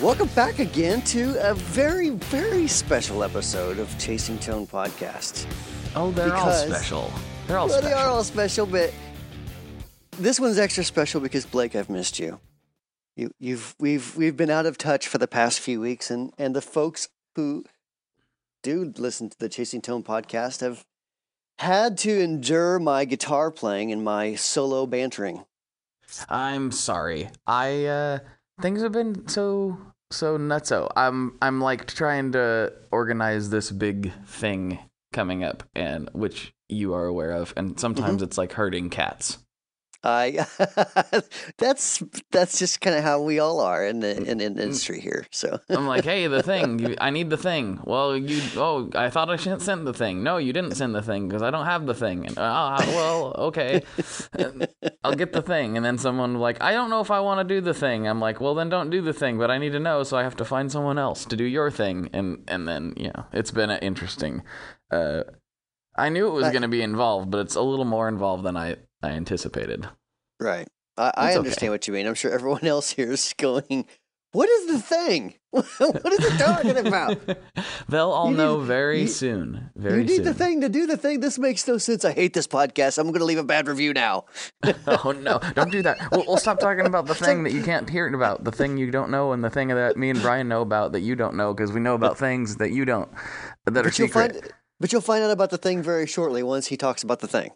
Welcome back again to a very, very special episode of Chasing Tone Podcast. Oh, they're Because- all special. They're all well, special. they are all special, but this one's extra special because Blake, I've missed you. You, you've, we've, we've been out of touch for the past few weeks, and and the folks who do listen to the Chasing Tone podcast have had to endure my guitar playing and my solo bantering. I'm sorry. I uh things have been so so nutso. I'm I'm like trying to organize this big thing coming up and which you are aware of and sometimes Mm-hmm. it's like herding cats. I that's that's just kind of how we all are in the in, Mm. in the industry here. So I'm like, "Hey, the thing. You, I need the thing." Well, you oh, I thought I should send the thing. No, you didn't send the thing because I don't have the thing. And ah, well, okay. I'll get the thing. And then someone like, "I don't know if I want to do the thing." I'm like, "Well, then don't do the thing, but I need to know, so I have to find someone else to do your thing." And and then, you know, it's been an interesting uh I knew it was going to be involved, but it's a little more involved than I I anticipated. right, I, I understand okay. what you mean. I'm sure everyone else here is going, "What is the thing? what is it talking about?" They'll all know very you- soon. Very you need soon. the thing to do the thing. This makes no sense. I hate this podcast. I'm going to leave a bad review now. oh no! Don't do that. We'll, we'll stop talking about the thing that you can't hear about, the thing you don't know, and the thing that me and Brian know about that you don't know, because we know about things that you don't that are But you'll secret. find, but you'll find out about the thing very shortly once he talks about the thing.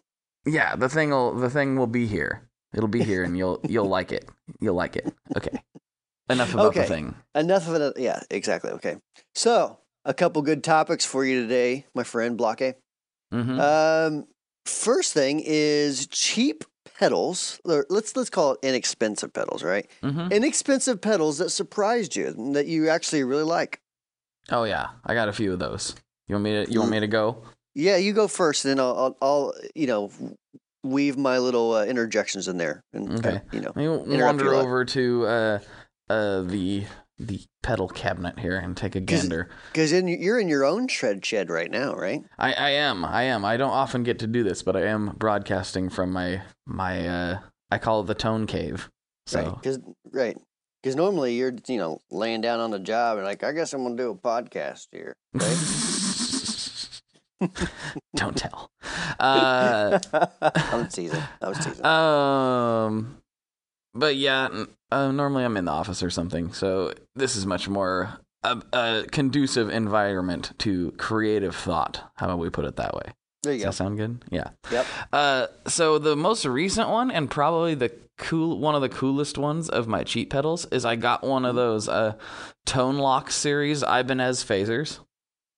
Yeah, the thing will the thing will be here. It'll be here, and you'll you'll like it. You'll like it. Okay. Enough about Okay. the thing. Enough of it. Yeah, exactly. Okay. So a couple good topics for you today, my friend Blake hmm Um, first thing is cheap pedals. Let's let's call it inexpensive pedals, right? hmm Inexpensive pedals that surprised you and that you actually really like. Oh yeah, I got a few of those. You want me to you want me to go? Yeah, you go first, and then I'll I'll, I'll you know weave my little uh, interjections in there, and Okay. you know. Let me wander over to uh uh the the pedal cabinet here and take a gander. Because in, you're in your own shred shed right now, right? I, I am. I am. I don't often get to do this, but I am broadcasting from my my uh I call it the tone cave. So Right. Because right. Because normally you're you know laying down on the job and like I guess I'm gonna do a podcast here. Right? don't tell. Uh I'm teasing. I was teasing. um but yeah, uh, normally I'm in the office or something. So this is much more a, a conducive environment to creative thought. How about we put it that way? there you Does go. that sound good? Yeah. Yep. Uh, so the most recent one, and probably the cool one of the coolest ones of my cheat pedals, is I got one of those uh, Tone Lok series Ibanez phasers.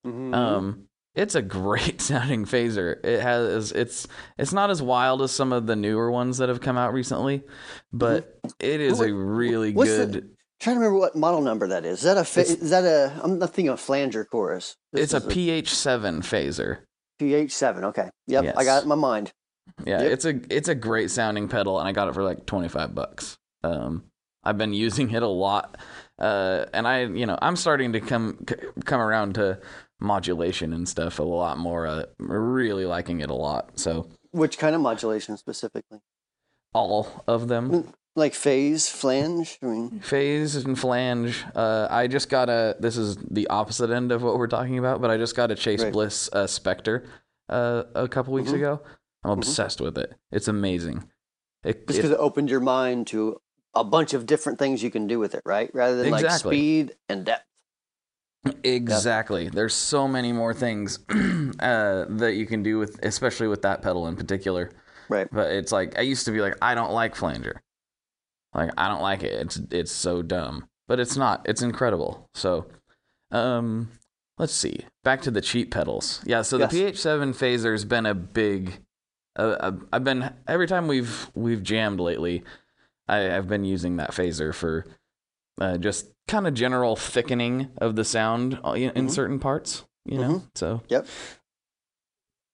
Mhm. Um, it's a great sounding phaser. It has it's it's not as wild as some of the newer ones that have come out recently, but it is What- a really what's the- good. trying to remember what model number that is. Is that a fa- is that a I'm not thinking of flanger chorus. This It's a is PH7 phaser. PH7. Okay. Yep. I got it in my mind. Yeah, Yep. it's a it's a great sounding pedal, and I got it for like twenty five bucks. Um, I've been using it a lot, uh, and I you know I'm starting to come c- come around to modulation and stuff a lot more. Uh, really liking it a lot. So Which kind of modulation specifically? all of them, Like phase, flange. I mean, phase and flange. Uh, I just got a. This is the opposite end of what we're talking about, but I just got a Chase Right. Bliss uh, Spectre uh, a couple weeks Mhm. ago. I'm obsessed with it. It's amazing. It, just because it opened your mind to a bunch of different things you can do with it, right? Rather than like speed and depth. Exactly. There's so many more things uh, that you can do with, especially with that pedal in particular. Right. But it's like I used to be like, I don't like flanger. Like I don't like it. It's it's so dumb. But it's not. It's incredible. So, um, let's see. Back to the cheap pedals. Yeah. So Yes. the PH7 phaser's been a big. Uh, I've been every time we've we've jammed lately. I, I've been using that phaser for uh, just kind of general thickening of the sound uh, in, Mhm. certain parts. You know, so Yep.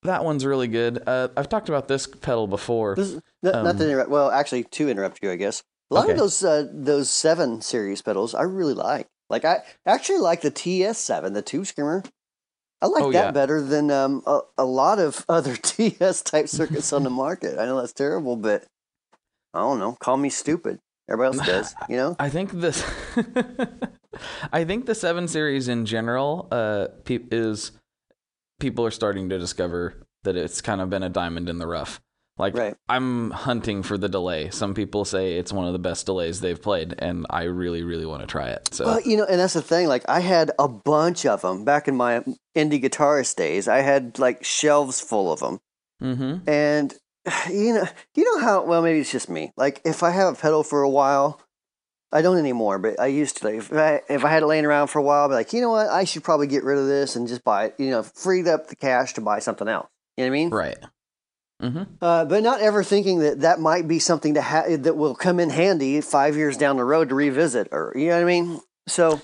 that one's really good. Uh, I've talked about this pedal before. This is, not, not Um, to interrupt. Well, actually, to interrupt you, I guess. A lot Okay. of those uh, those seven series pedals, I really like. Like I actually like the TS7, the tube screamer. I like Oh, that yeah. better than um, a, a lot of other TS type circuits on the market. I know that's terrible, but I don't know. Call me stupid. Everybody else does, you know. I think this. I think the seven series in general uh, pe- is people are starting to discover that it's kind of been a diamond in the rough. Like Right. I'm hunting for the delay. Some people say it's one of the best delays they've played, and I really, really want to try it. So Well, you know, and that's the thing. Like, I had a bunch of them back in my indie guitarist days. I had like shelves full of them, mm-hmm. and you know, you know how. Well, maybe it's just me. Like, if I have a pedal for a while, I don't anymore. But I used to. Like, if I if I had it laying around for a while, I'd be like, you know what, I should probably get rid of this and just buy it. You know, freed up the cash to buy something else. You know what I mean? right. Mm-hmm. Uh, but not ever thinking that that might be something to ha- that will come in handy five years down the road to revisit, or you know what I mean. So,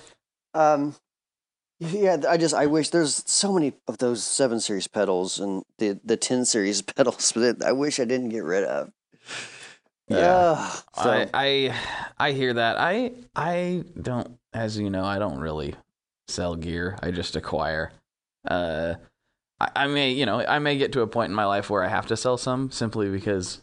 um, yeah, I just I wish there's so many of those seven series pedals and the the ten series pedals that I wish I didn't get rid of. Yeah. Ugh, so I, I I hear that. I I don't, as you know, I don't really sell gear. I just acquire. Uh, I, I may, you know, I may get to a point in my life where I have to sell some simply because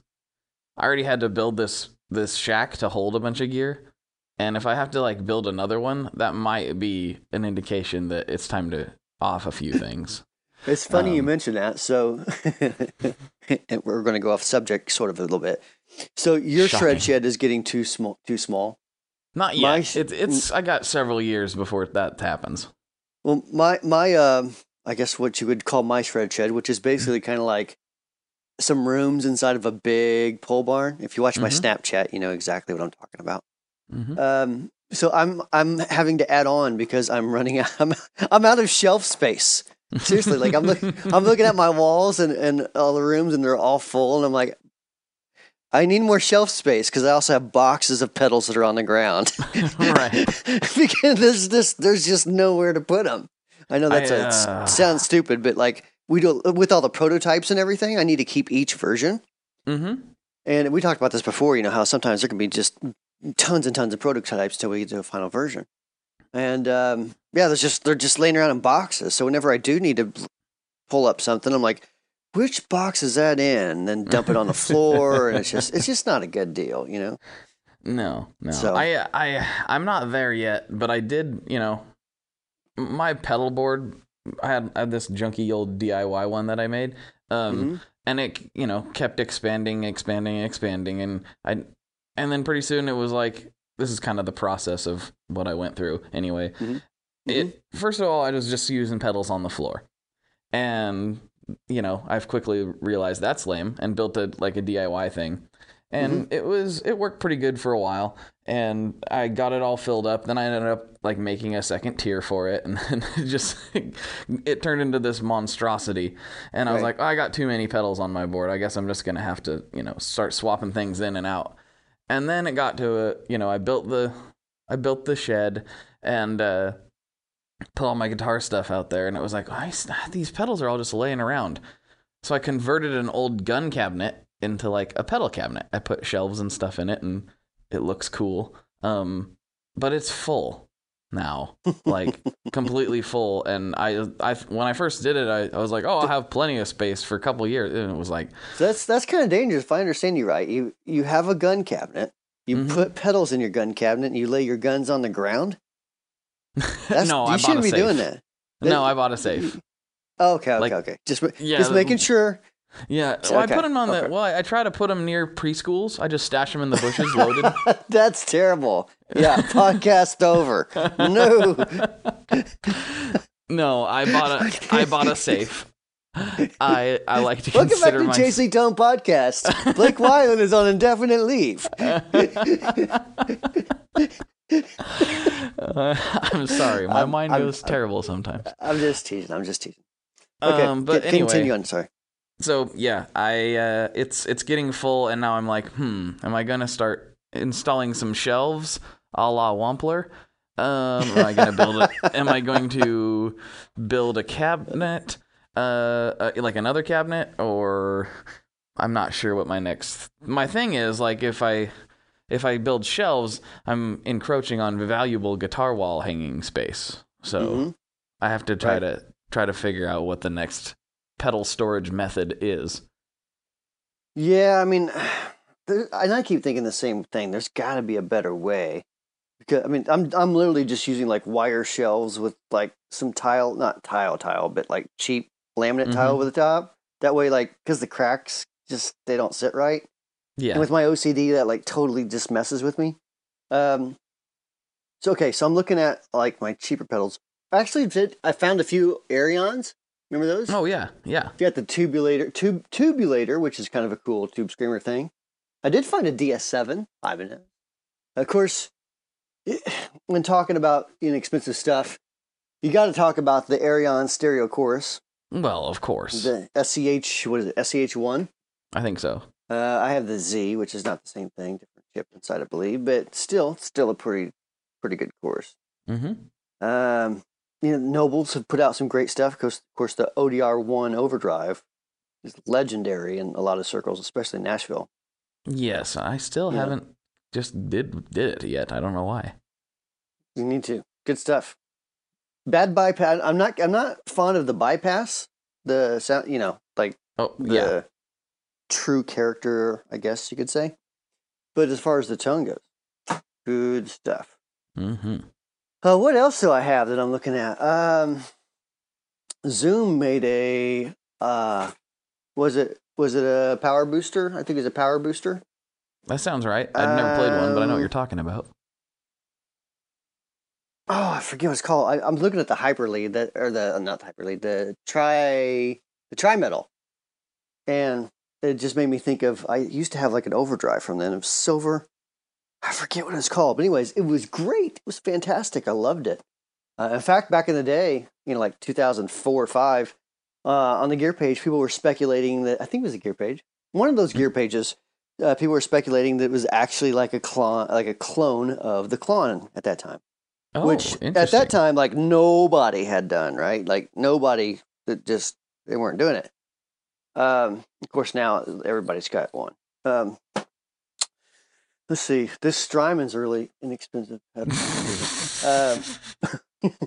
I already had to build this this shack to hold a bunch of gear, and if I have to like build another one, that might be an indication that it's time to off a few things. it's funny you um, mention that. So, we're going to go off subject sort of a little bit. So your Shocking. shred shed is getting too small. Too small. Not yet. sh- It's it's. I got several years before that happens. Well, my my um, I guess what you would call my shred shed, which is basically kind of like some rooms inside of a big pole barn. If you watch my Mhm. Snapchat, you know exactly what I'm talking about. Hmm Um, so I'm I'm having to add on because I'm running out. I'm I'm out of shelf space. Seriously, like I'm looking I'm looking at my walls and and all the rooms, and they're all full, and I'm like. I need more shelf space because I also have boxes of pedals that are on the ground. Right. because there's just there's just nowhere to put them. I know a, uh, sounds stupid, but like we do with all the prototypes and everything, I need to keep each version. Mm-hmm. And we talked about this before. You know how sometimes there can be just tons and tons of prototypes till we get to a final version. And um, yeah, there's just they're just laying around in boxes. So whenever I do need to pull up something, I'm like, which box is that in? And then dump it on the floor, and it's just it's just not a good deal, you know. No, no. So- I I I'm not there yet, but I did, you know, my pedal board I had I had this junky old DIY one that I made. Um Mhm. and it you know kept expanding, expanding, expanding and I and then pretty soon it was like this is kind of the process of what I went through anyway. Mhm. It first of all I was just using pedals on the floor. And you know, I've quickly realized that's lame and built a like a DIY thing. And it was it worked pretty good for a while and I got it all filled up. Then I ended up like making a second tier for it and then it just it turned into this monstrosity. And I was like, oh, I got too many pedals on my board. I guess I'm just going to have to, you know, start swapping things in and out. And then it got to a, you know, I built the I built the shed and uh put all my guitar stuff out there, and it was like, I, these pedals are all just laying around. So I converted an old gun cabinet into like a pedal cabinet. I put shelves and stuff in it, and it looks cool. Um, but it's full now, like completely full. And I, I, when I first did it, I, I was like, oh, I'll have plenty of space for a couple years, and it was like, So that's that's kind of dangerous. If I understand you right, you you have a gun cabinet. You Mhm. put pedals in your gun cabinet, and you lay your guns on the ground. That's, no, you I bought shouldn't a be safe. doing that. No, I bought a safe. Oh, okay, okay, Like- okay. Just Yeah, just making sure. Yeah, well, Okay, I put them on okay. the. Well, I, I try to put them near preschools. I just stash them in the bushes, loaded. That's terrible. Yeah, podcast over. No. No, I bought a I bought a safe. I I like to Welcome back to my Chasing Tone podcast. Blake Wylie is on indefinite leave. Uh, I'm sorry, my I'm- mind I'm- goes terrible sometimes. I'm just teasing. I'm just teasing. Okay, um, but c- anyway, continue on. Sorry. So yeah, I uh, it's it's getting full, and now I'm like, hmm, am I gonna start installing some shelves a la Wampler? Um, am I gonna build it? am I going to build a cabinet, uh, uh, like another cabinet, or I'm not sure what my next. My thing is like if I if I build shelves, I'm encroaching on valuable guitar wall hanging space. So Mhm. I have to try Right. to try to figure out what the next pedal storage method is. Yeah, I mean, there, and I keep thinking the same thing. There's got to be a better way 'Cause, I mean, I'm I'm literally just using like wire shelves with like some tile, not tile tile, but like cheap laminate tile Mhm. over the top. That way, like, because the cracks just they don't sit right. Yeah. And with my OCD, that like totally just messes with me. Um, so okay, so I'm looking at like my cheaper pedals. I actually did. I found a few Arions. Remember those? oh yeah, yeah. You got the tubulator, tube tubulator, which is kind of a cool tube screamer thing. I did find a DS7 Ibanez. Of course, it- when talking about inexpensive stuff, you got to talk about the Arion Stereo Chorus, Well, of course. the SCH. What is it? SCH one. I think so. Uh, I have the Z, which is not the same thing, different chip inside, I believe, but still, still a pretty, pretty good chorus. Mm-hmm. Um, you know, Nobels have put out some great stuff. Because, of course, the ODR one overdrive is legendary in a lot of circles, especially in Nashville. Yes, I still Yeah. haven't just did did it yet. I don't know why. You need to. Good stuff. Bad bypass. I'm not. I'm not fond of the bypass. The sound. You know, like Oh the yeah. true character, I guess you could say. But as far as the tone goes, good stuff. Mm-hmm. Uh, what else do I have that I'm looking at? Um, Zoom made a. Uh, was it was it a power booster? I think it was a power booster. That sounds right. I've never played one, but I know what Um, you're talking about. Oh, I forget what it's called. I, I'm looking at the Hyperlead that, or the uh, not the Hyperlead, the Tri, the Tri Metal, and it just made me think of. I used to have like an overdrive from. It was silver. I forget what it's called, but anyways, it was great. It was fantastic. I loved it. Uh, in fact, back in the day, you know, like 2004 or five, uh, on the gear page, people were speculating that I think it was a gear page. One of those gear pages, uh, people were speculating that it was actually like a clone, like a clone of the Klon at that time Oh, which at that time like nobody had done right like nobody that just they weren't doing it um of course now everybody's got one um let's see this strymon's a really inexpensive um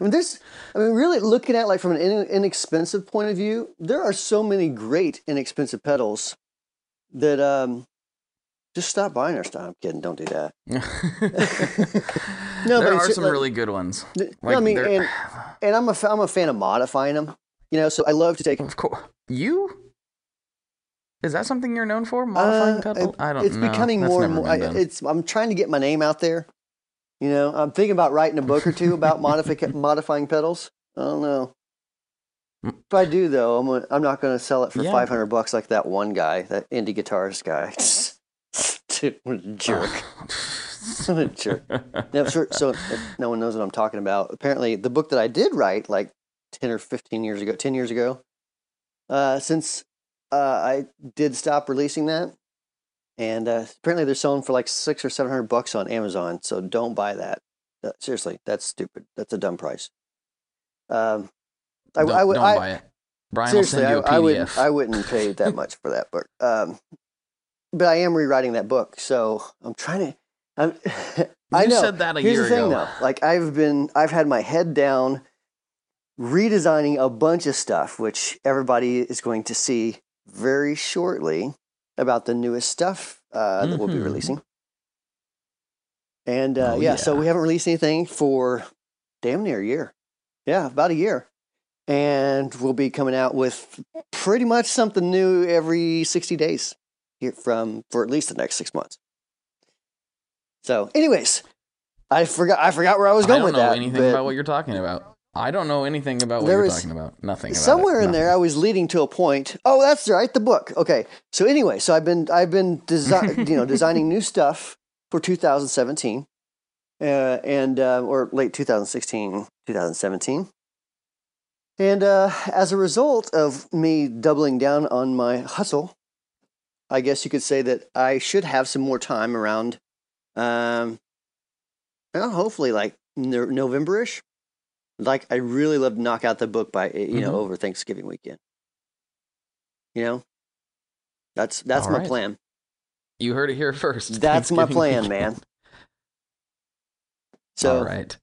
I mean, there's, I mean, really looking at like from an in, inexpensive point of view, there are so many great inexpensive pedals that um, just stop buying our stuff. I'm kidding, don't do that. No, there but are some like- really good ones. No, Like, I mean, and and I'm a I'm a fan of modifying them. You know, so I love to take. of course, you. Is that something you're known for? Modifying Uh, pedal? I don't know. It's know. becoming That's more and more. I, it's. I'm trying to get my name out there. You know, I'm thinking about writing a book or two about modifi- modifying pedals. I don't know. Mm. If I do, though, I'm gonna, I'm not going to sell it for Yeah. 500 bucks like that one guy, that indie guitarist guy. What a jerk! What a jerk! Yeah, sure. So if no one knows what I'm talking about. Apparently, the book that I did write like ten or fifteen years ago, ten years ago, uh, since uh, I did stop releasing that, and uh, apparently they're selling for like six or seven hundred bucks on Amazon. So don't buy that. Uh, seriously, that's stupid. That's a dumb price. Um, I, don't, I would. don't I, buy it. Brian seriously, will I, send you a I wouldn't. I wouldn't pay that much for that book. Um, but I am rewriting that book, so I'm trying to. I'm, I know. said that a Here's year the thing, ago. though. Like I've been, I've had my head down, redesigning a bunch of stuff, which everybody is going to see very shortly about the newest stuff uh, that we'll be Mhm. releasing. And uh, Oh, yeah, so we haven't released anything for damn near a year. Yeah, about a year. And we'll be coming out with pretty much something new every 60 days here from for at least the next six months. So, anyways, I forgot I forgot where I was I going don't with know that. anything but about what you're talking about. I don't know anything about what There you're was talking about. Nothing. About somewhere it. in there I was leading to a point. Oh, that's right, the book. Okay. So anyway, so I've been I've been desi- you know designing new stuff for 2017. Uh, and uh, or late 2016, 2017. And uh, as a result of me doubling down on my hustle, I guess you could say that I should have some more time around, um, well, hopefully like no- November-ish. Like I really love to knock out the book by you know Mhm. over Thanksgiving weekend. You know, that's that's All my right. plan. You heard it here first. That's my plan, man. So All right.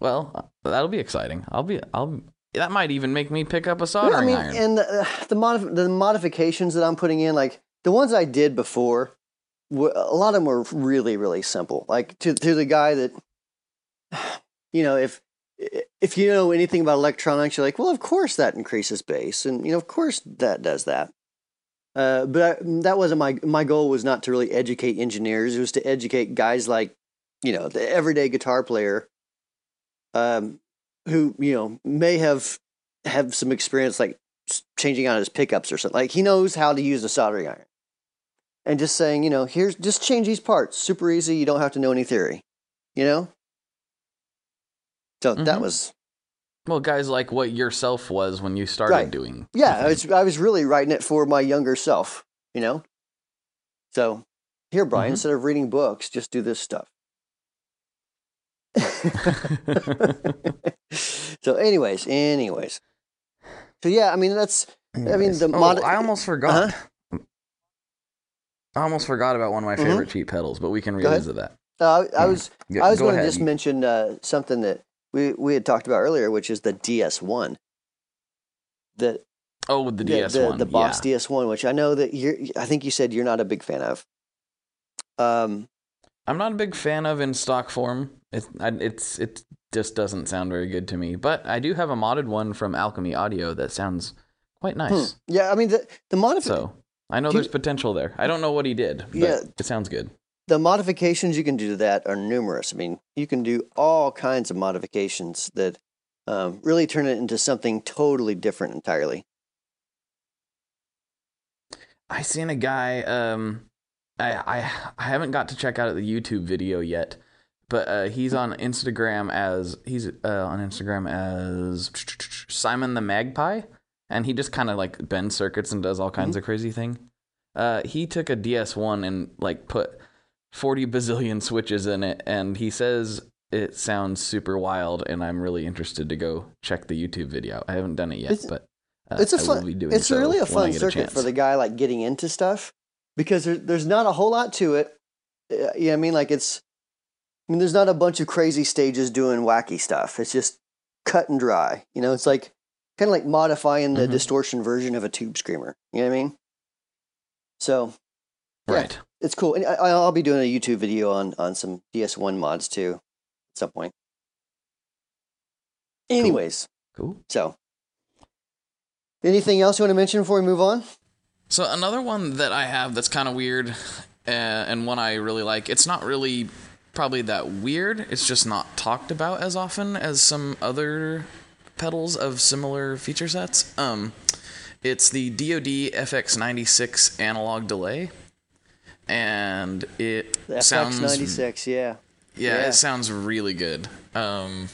Well, uh, that'll be exciting. I'll be. I'll. That might even make me pick up a Yeah, soldering I mean, iron. and the the, modif- the modifications that I'm putting in, like the ones I did before, a lot of them were really really simple. Like to to the guy that, you know, if if you know anything about electronics, you're like, well, of course that increases bass, and you know, of course that does that. Uh, but I, that wasn't my my goal. Was not to really educate engineers. It was to educate guys like, you know, the everyday guitar player, um, who you know may have have some experience like changing out his pickups or something. Like he knows how to use a soldering iron, and just saying, you know, here's just change these parts. Super easy. You don't have to know any theory. You know. So that Mhm. was Well, guys, like what yourself was when you started Right. doing. Yeah, I was, I was really writing it for my younger self, you know? So, here, Brian, Mhm. instead of reading books, just do this stuff. so, anyways, anyways. So, yeah, I mean, that's, I mean, Anyways. the oh, mod- I almost forgot. Uh-huh. I almost forgot about one of my Mhm. favorite cheap pedals, but we can revisit that. uh, I Hmm. was, Go- I was going to just mention uh, something that we, we had talked about earlier, which is the DS1. The, Oh, with the the, DS the, one. the Boss yeah. DS1, which I know that you're, I think you said you're not a big fan of. Um, I'm not a big fan of in stock form. It's I, it's it just doesn't sound very good to me. But I do have a modded one from Alchemy Audio that sounds quite hmm. nice. Yeah, I mean, the, the modification. So I know Do you- there's potential there. I don't know what he did, but Yeah. it sounds good. The modifications you can do to that are numerous. I mean, you can do all kinds of modifications that um, really turn it into something totally different entirely. I seen a guy. Um, I I I haven't got to check out the YouTube video yet, but uh, he's on Instagram as he's uh, on Instagram as Simon the Magpie, and he just kind of like bends circuits and does all kinds of crazy thing. Uh, he took a DS1 and like put forty bazillion switches in it, and he says it sounds super wild, and I'm really interested to go check the YouTube video. I haven't done it yet, It's- but. Uh, it's a fun. It's so really a fun circuit for the guy like getting into stuff because there, there's not a whole lot to it. Uh, you know what I mean? Like it's. I mean, there's not a bunch of crazy stages doing wacky stuff. It's just cut and dry. You know, it's like kind of like modifying the Mhm. distortion version of a tube screamer. You know what I mean? So yeah. It's cool. And I, I'll be doing a YouTube video on on some DS1 mods too at some point. Anyways, Cool. so anything else you want to mention before we move on? So another one that I have that's kind of weird, uh, and one I really like. It's not really probably that weird. It's just not talked about as often as some other pedals of similar feature sets. Um, it's the DoD FX96 analog delay, and it The sounds FX96, yeah. yeah, Yeah. it sounds really good. Um,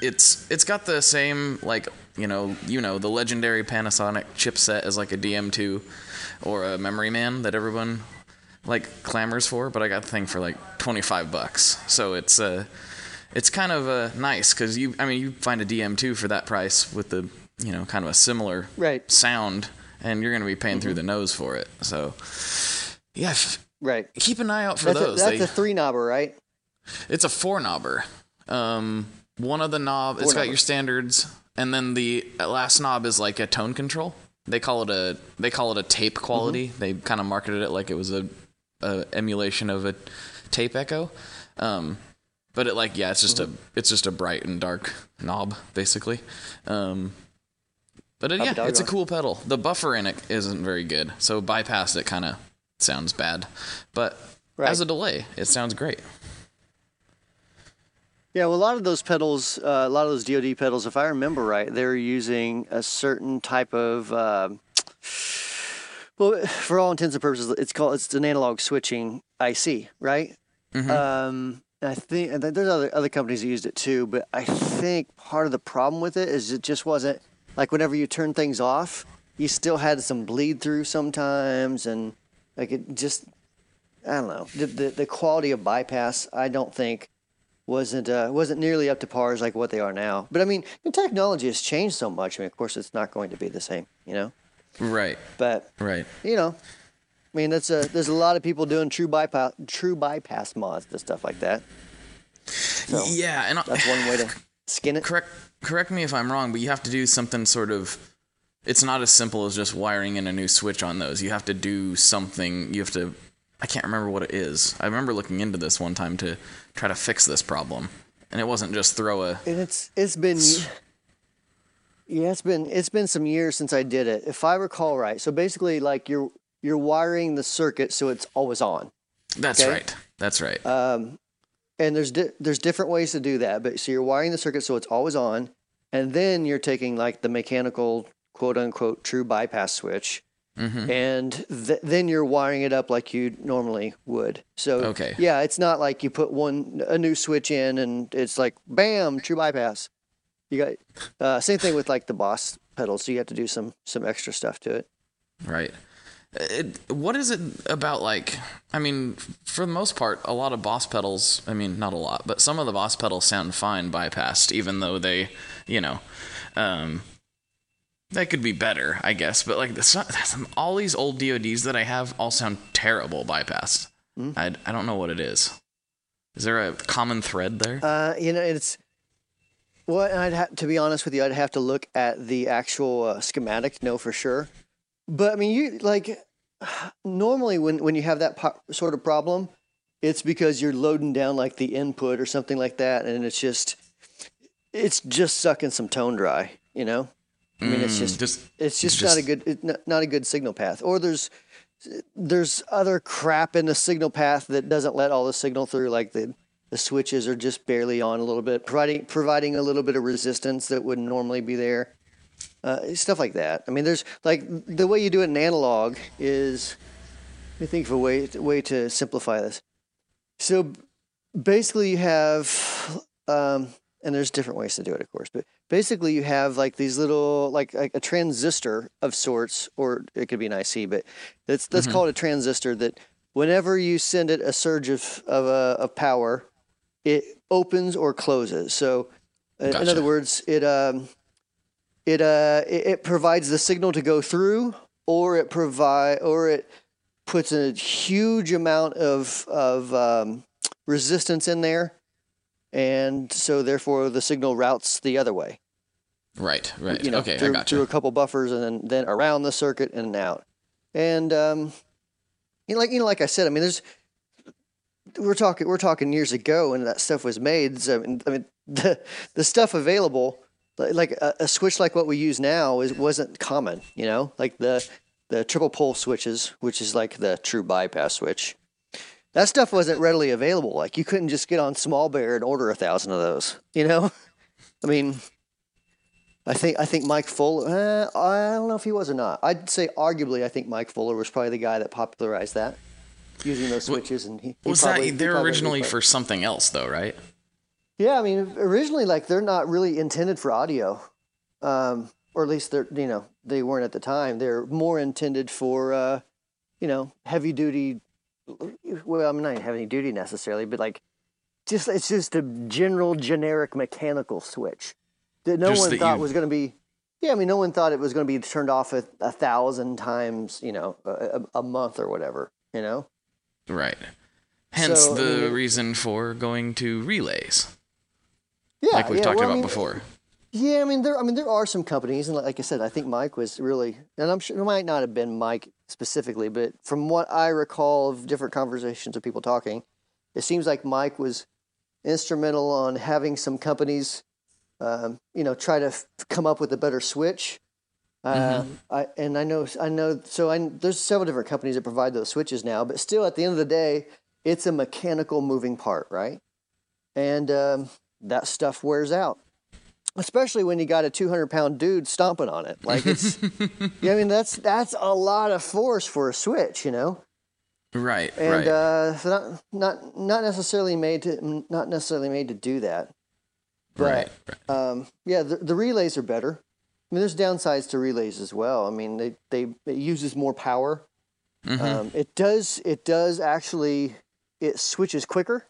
it's it's got the same like you know you know the legendary Panasonic chipset as like a DM2 or a Memory Man that everyone like clamors for, but I got the thing for like 25 bucks. So it's uh it's kind of uh, nice cuz you I mean you find a DM2 for that price with the you know kind of a similar Right, sound and you're going to be paying through the nose for it. So yeah, right. keep an eye out for That's, a, those. that's They- a three knobber, right? it's a four knobber. Um, one of the knob, it's got your standards, and then the last knob is like a tone control. They call it a they call it a tape quality. Mm-hmm. They kind of marketed it like it was a, a emulation of a tape echo. Um, but it like yeah, it's just Mm-hmm. a it's just a bright and dark knob basically. Um, but it, yeah, it's a cool pedal. The buffer in it isn't very good, so bypass it kind of sounds bad. But Right. as a delay, it sounds great. Yeah, well, a lot of those pedals, uh, a lot of those DoD pedals, if I remember right, they're using a certain type of. Uh, well, for all intents and purposes, it's called it's an analog switching IC, right? Mhm. Um, I think there's other other companies that used it too, but I think part of the problem with it is it just wasn't like whenever you turn things off, you still had some bleed through sometimes, and like it just I don't know the the, the quality of bypass. I don't think wasn't uh, wasn't nearly up to par as like what they are now. But I mean, the technology has changed so much. I mean, of course, it's not going to be the same, you know. Right, But right. you know, I mean, that's a there's a lot of people doing true bypass true bypass mods and stuff like that. So yeah, and I- that's one way to skin it. correct correct me if I'm wrong, but you have to do something sort of. It's not as simple as just wiring in a new switch on those. You have to do something. You have to I can't remember what it is. I remember looking into this one time to try to fix this problem, and it wasn't just throw a. And it's it's been yeah, it's been it's been some years since I did it. If I recall right, so basically like you're you're wiring the circuit so it's always on. That's Okay. right. That's right. Um, and there's di- there's different ways to do that, but so you're wiring the circuit so it's always on, and then you're taking like the mechanical quote unquote true bypass switch, mm-hmm. and th- then you're wiring it up like you normally would. So Okay. yeah, it's not like you put one a new switch in and it's like bam true bypass. You got uh, same thing with like the Boss pedals, so you have to do some some extra stuff to it. Right. It, what is it about like I mean for the most part a lot of boss pedals I mean not a lot but some of the boss pedals sound fine bypassed even though they you know um they could be better I guess but like the, some, all these old DODs that I have all sound terrible bypassed I, I don't know what it is is there a common thread there Uh, you know, it's well, I'd ha- to be honest with you, I'd have to look at the actual uh, schematic to know for sure. But I mean, you like normally when when you have that po- sort of problem, it's because you're loading down like the input or something like that, and it's just it's just sucking some tone dry. You know, I mean, it's Mm, just just it's just, just- not a good it's not, not a good signal path. Or there's there's other crap in the signal path that doesn't let all the signal through like the the switches are just barely on a little bit providing providing a little bit of resistance that wouldn't normally be there. Uh, stuff like that. I mean there's like the way you do it in analog is let me think of a way way to simplify this. So basically you have um, and there's different ways to do it of course but basically you have like these little like, like a transistor of sorts or it could be an ic but let's let's call it a transistor that whenever you send it a surge of of, uh, of power it opens or closes. So uh, in other words it um it uh it, it provides the signal to go through or it provide or it puts a huge amount of of um, resistance in there and so therefore the signal routes the other way. Right right. You know okay through, I gotcha. through a couple buffers and then, then around the circuit and out. And um you know like you know like i said i mean there's we're talking we're talking years ago when that stuff was made. So i mean, I mean the the stuff available like, like a, a switch like what we use now is wasn't common you know? Like the the triple pole switches which is like the true bypass switch that stuff wasn't readily available like you couldn't just get on small bear and order a thousand of those you know i mean I think I think Mike Fuller. Uh, I don't know if he was or not. I'd say arguably, I think Mike Fuller was probably the guy that popularized that, using those switches. And he, he was probably- that they're originally for something else though right Yeah, I mean, originally, like they're not really intended for audio, um, or at least they're you know they weren't at the time. They're more intended for uh, you know heavy duty. Well, I'm not heavy duty necessarily, but like just it's just a general generic mechanical switch that no Just one that thought you- was going to be. Yeah, I mean, no one thought it was going to be turned off a, a thousand times, you know, a, a, month or whatever, you know. Right. Hence So, I the mean, reason for going to relays, Yeah, like we've yeah, talked well, I about mean, before. Yeah, I mean there. I mean there are some companies, and like I said, I think Mike was really, and I'm sure it might not have been Mike specifically, but from what I recall of different conversations of people talking, it seems like Mike was instrumental on having some companies, um, you know, try to f- come up with a better switch. Uh, I, and I know, I know. So I, there's several different companies that provide those switches now, but still, at the end of the day, it's a mechanical moving part, right? And um, that stuff wears out especially when you got a 200 pound dude stomping on it like it's yeah i mean that's that's a lot of force for a switch you know Right. and right. uh so not not not necessarily made to not necessarily made to do that right. but right. um yeah the, the relays are better i mean there's downsides to relays as well i mean they they it uses more power Mhm. um it does it does actually it switches quicker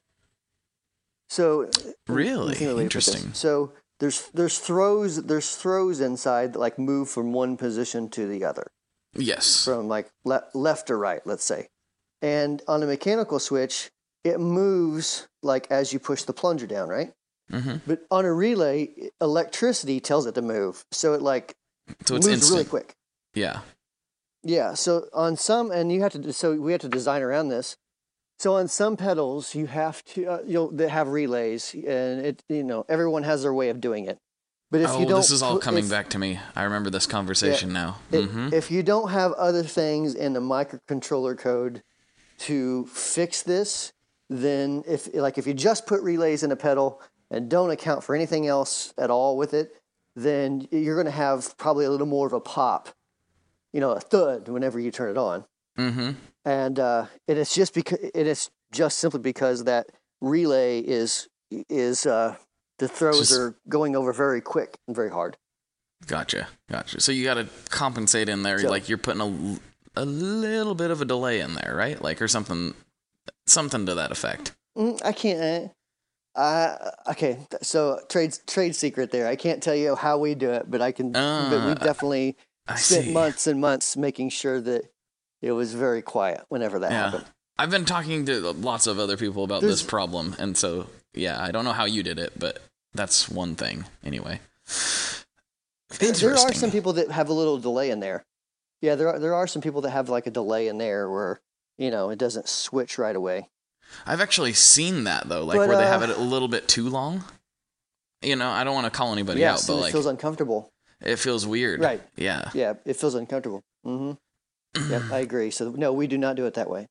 so Really think of the way to put this. interesting. So there's there's throws there's throws inside that like move from one position to the other, Yes. from like le- left to right, let's say. And on a mechanical switch, it moves like as you push the plunger down, right? hmm But on a relay, electricity tells it to move, so it like So it's moves instant. really quick. Yeah. Yeah. So on some, and you have to. So we have to design around this. So on some pedals, you have to, uh, you know, that have relays, and it, you know, everyone has their way of doing it. But if oh, you don't, this is all coming if- back to me. I remember this conversation now. i- hmm If you don't have other things in the microcontroller code to fix this, then if like if you just put relays in a pedal and don't account for anything else at all with it, then you're going to have probably a little more of a pop, you know, a thud whenever you turn it on. hmm And uh, it is just because it is just simply because that relay is is uh, the throws Just- are going over very quick and very hard. Gotcha, gotcha. So you got to compensate in there, So- like you're putting a, a little bit of a delay in there, right? Like or something, something to that effect. Mm, I can't. Uh, okay, so trade trade secret there. I can't tell you how we do it, but I can. but we Uh, definitely I spent see. months and months making sure that it was very quiet whenever that Yeah. happened. I've been talking to lots of other people about this problem, and so yeah, I don't know how you did it, but that's one thing anyway. There are some people that have a little delay in there. Yeah, there are there are some people that have like a delay in there where you know it doesn't switch right away. I've actually seen that though, like But, where they uh, have it a little bit too long. You know, I don't want to call anybody yes, out, but and it like feels uncomfortable. it feels weird. Right. Yeah. Yeah, it feels uncomfortable. Mm-hmm. Yep, I agree. So no, we do not do it that way.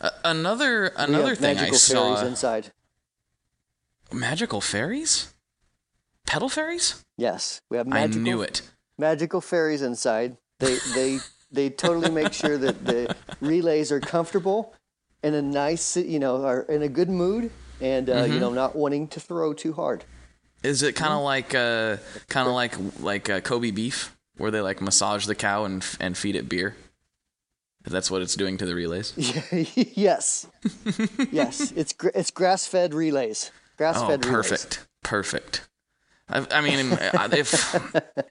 Uh, another another have thing I magical saw. fairies inside. Magical fairies? Pedal fairies? Yes, we have magical. I knew it. magical fairies inside. They they they totally make sure that the relays are comfortable in a nice, you know, are in a good mood, and uh, Mm-hmm. you know, not wanting to throw too hard. Is it Mm-hmm. kind of like uh kind of like like uh, Kobe beef where they like massage the cow and and feed it beer? If that's what it's doing to the relays. yes, yes, it's gra- it's grass fed relays. Grass Oh, fed relays. perfect, perfect. I, I mean, if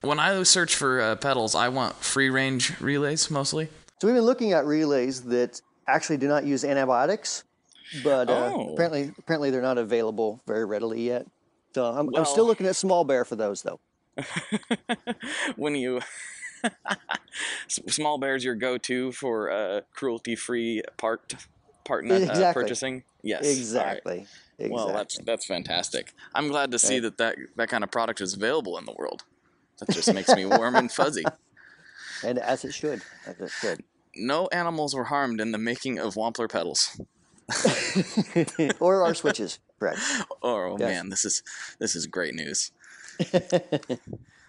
when I search for uh, pedals, I want free range relays mostly. So we've been looking at relays that actually do not use antibiotics, but uh, Oh. apparently apparently they're not available very readily yet. So I'm, I'm still looking at small bear for those though. when you Small bear's your go-to for uh, cruelty-free part part nut, uh, Exactly. purchasing. Yes, right. Exactly. Exactly. Well, that's that's fantastic. I'm glad to see Right. that, that that kind of product is available in the world. That just makes me warm and fuzzy. and as it should. As it should. No animals were harmed in the making of Wampler pedals. or our switches, correct. Oh Yes. man, this is this is great news.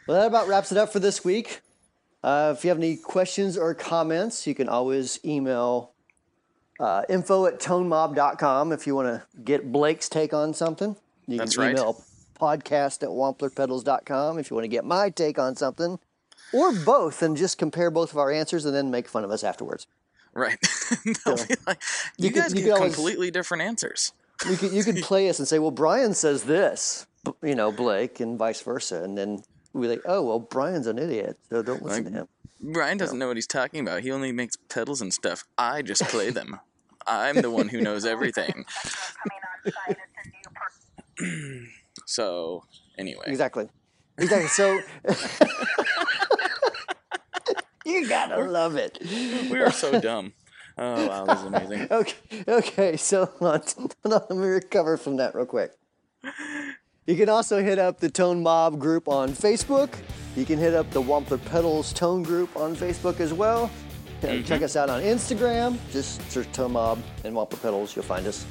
Well, that about wraps it up for this week. Uh, if you have any questions or comments, you can always email uh, info at tonemob.com if you want to get Blake's take on something. You That's can right. email podcast at wamplerpedals.com if you want to get my take on something, or both, and just compare both of our answers and then make fun of us afterwards. Right? So, like, you you, could- guys you get could always- completely different answers. You could, you could play us and say, well, Brian says this, you know, Blake, and vice versa. And then we're like, oh, well, Brian's an idiot, so don't listen Like- to him. Brian doesn't know what he's talking about. He only makes pedals and stuff. I just play them. I'm the one who knows everything. so, anyway. Exactly. Exactly. So you gotta love it. We are so dumb. Oh, wow, this is amazing. Okay. Okay. So hold on. Let me recover from that real quick. You can also hit up the Tone Mob group on Facebook. You can hit up the Wampler Pedals Tone group on Facebook as well. And mm-hmm. Check us out on Instagram. Just search Tone Mob and Wampler Pedals. You'll find us.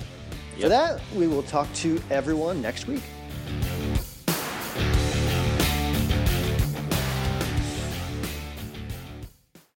For that, we will talk to everyone next week.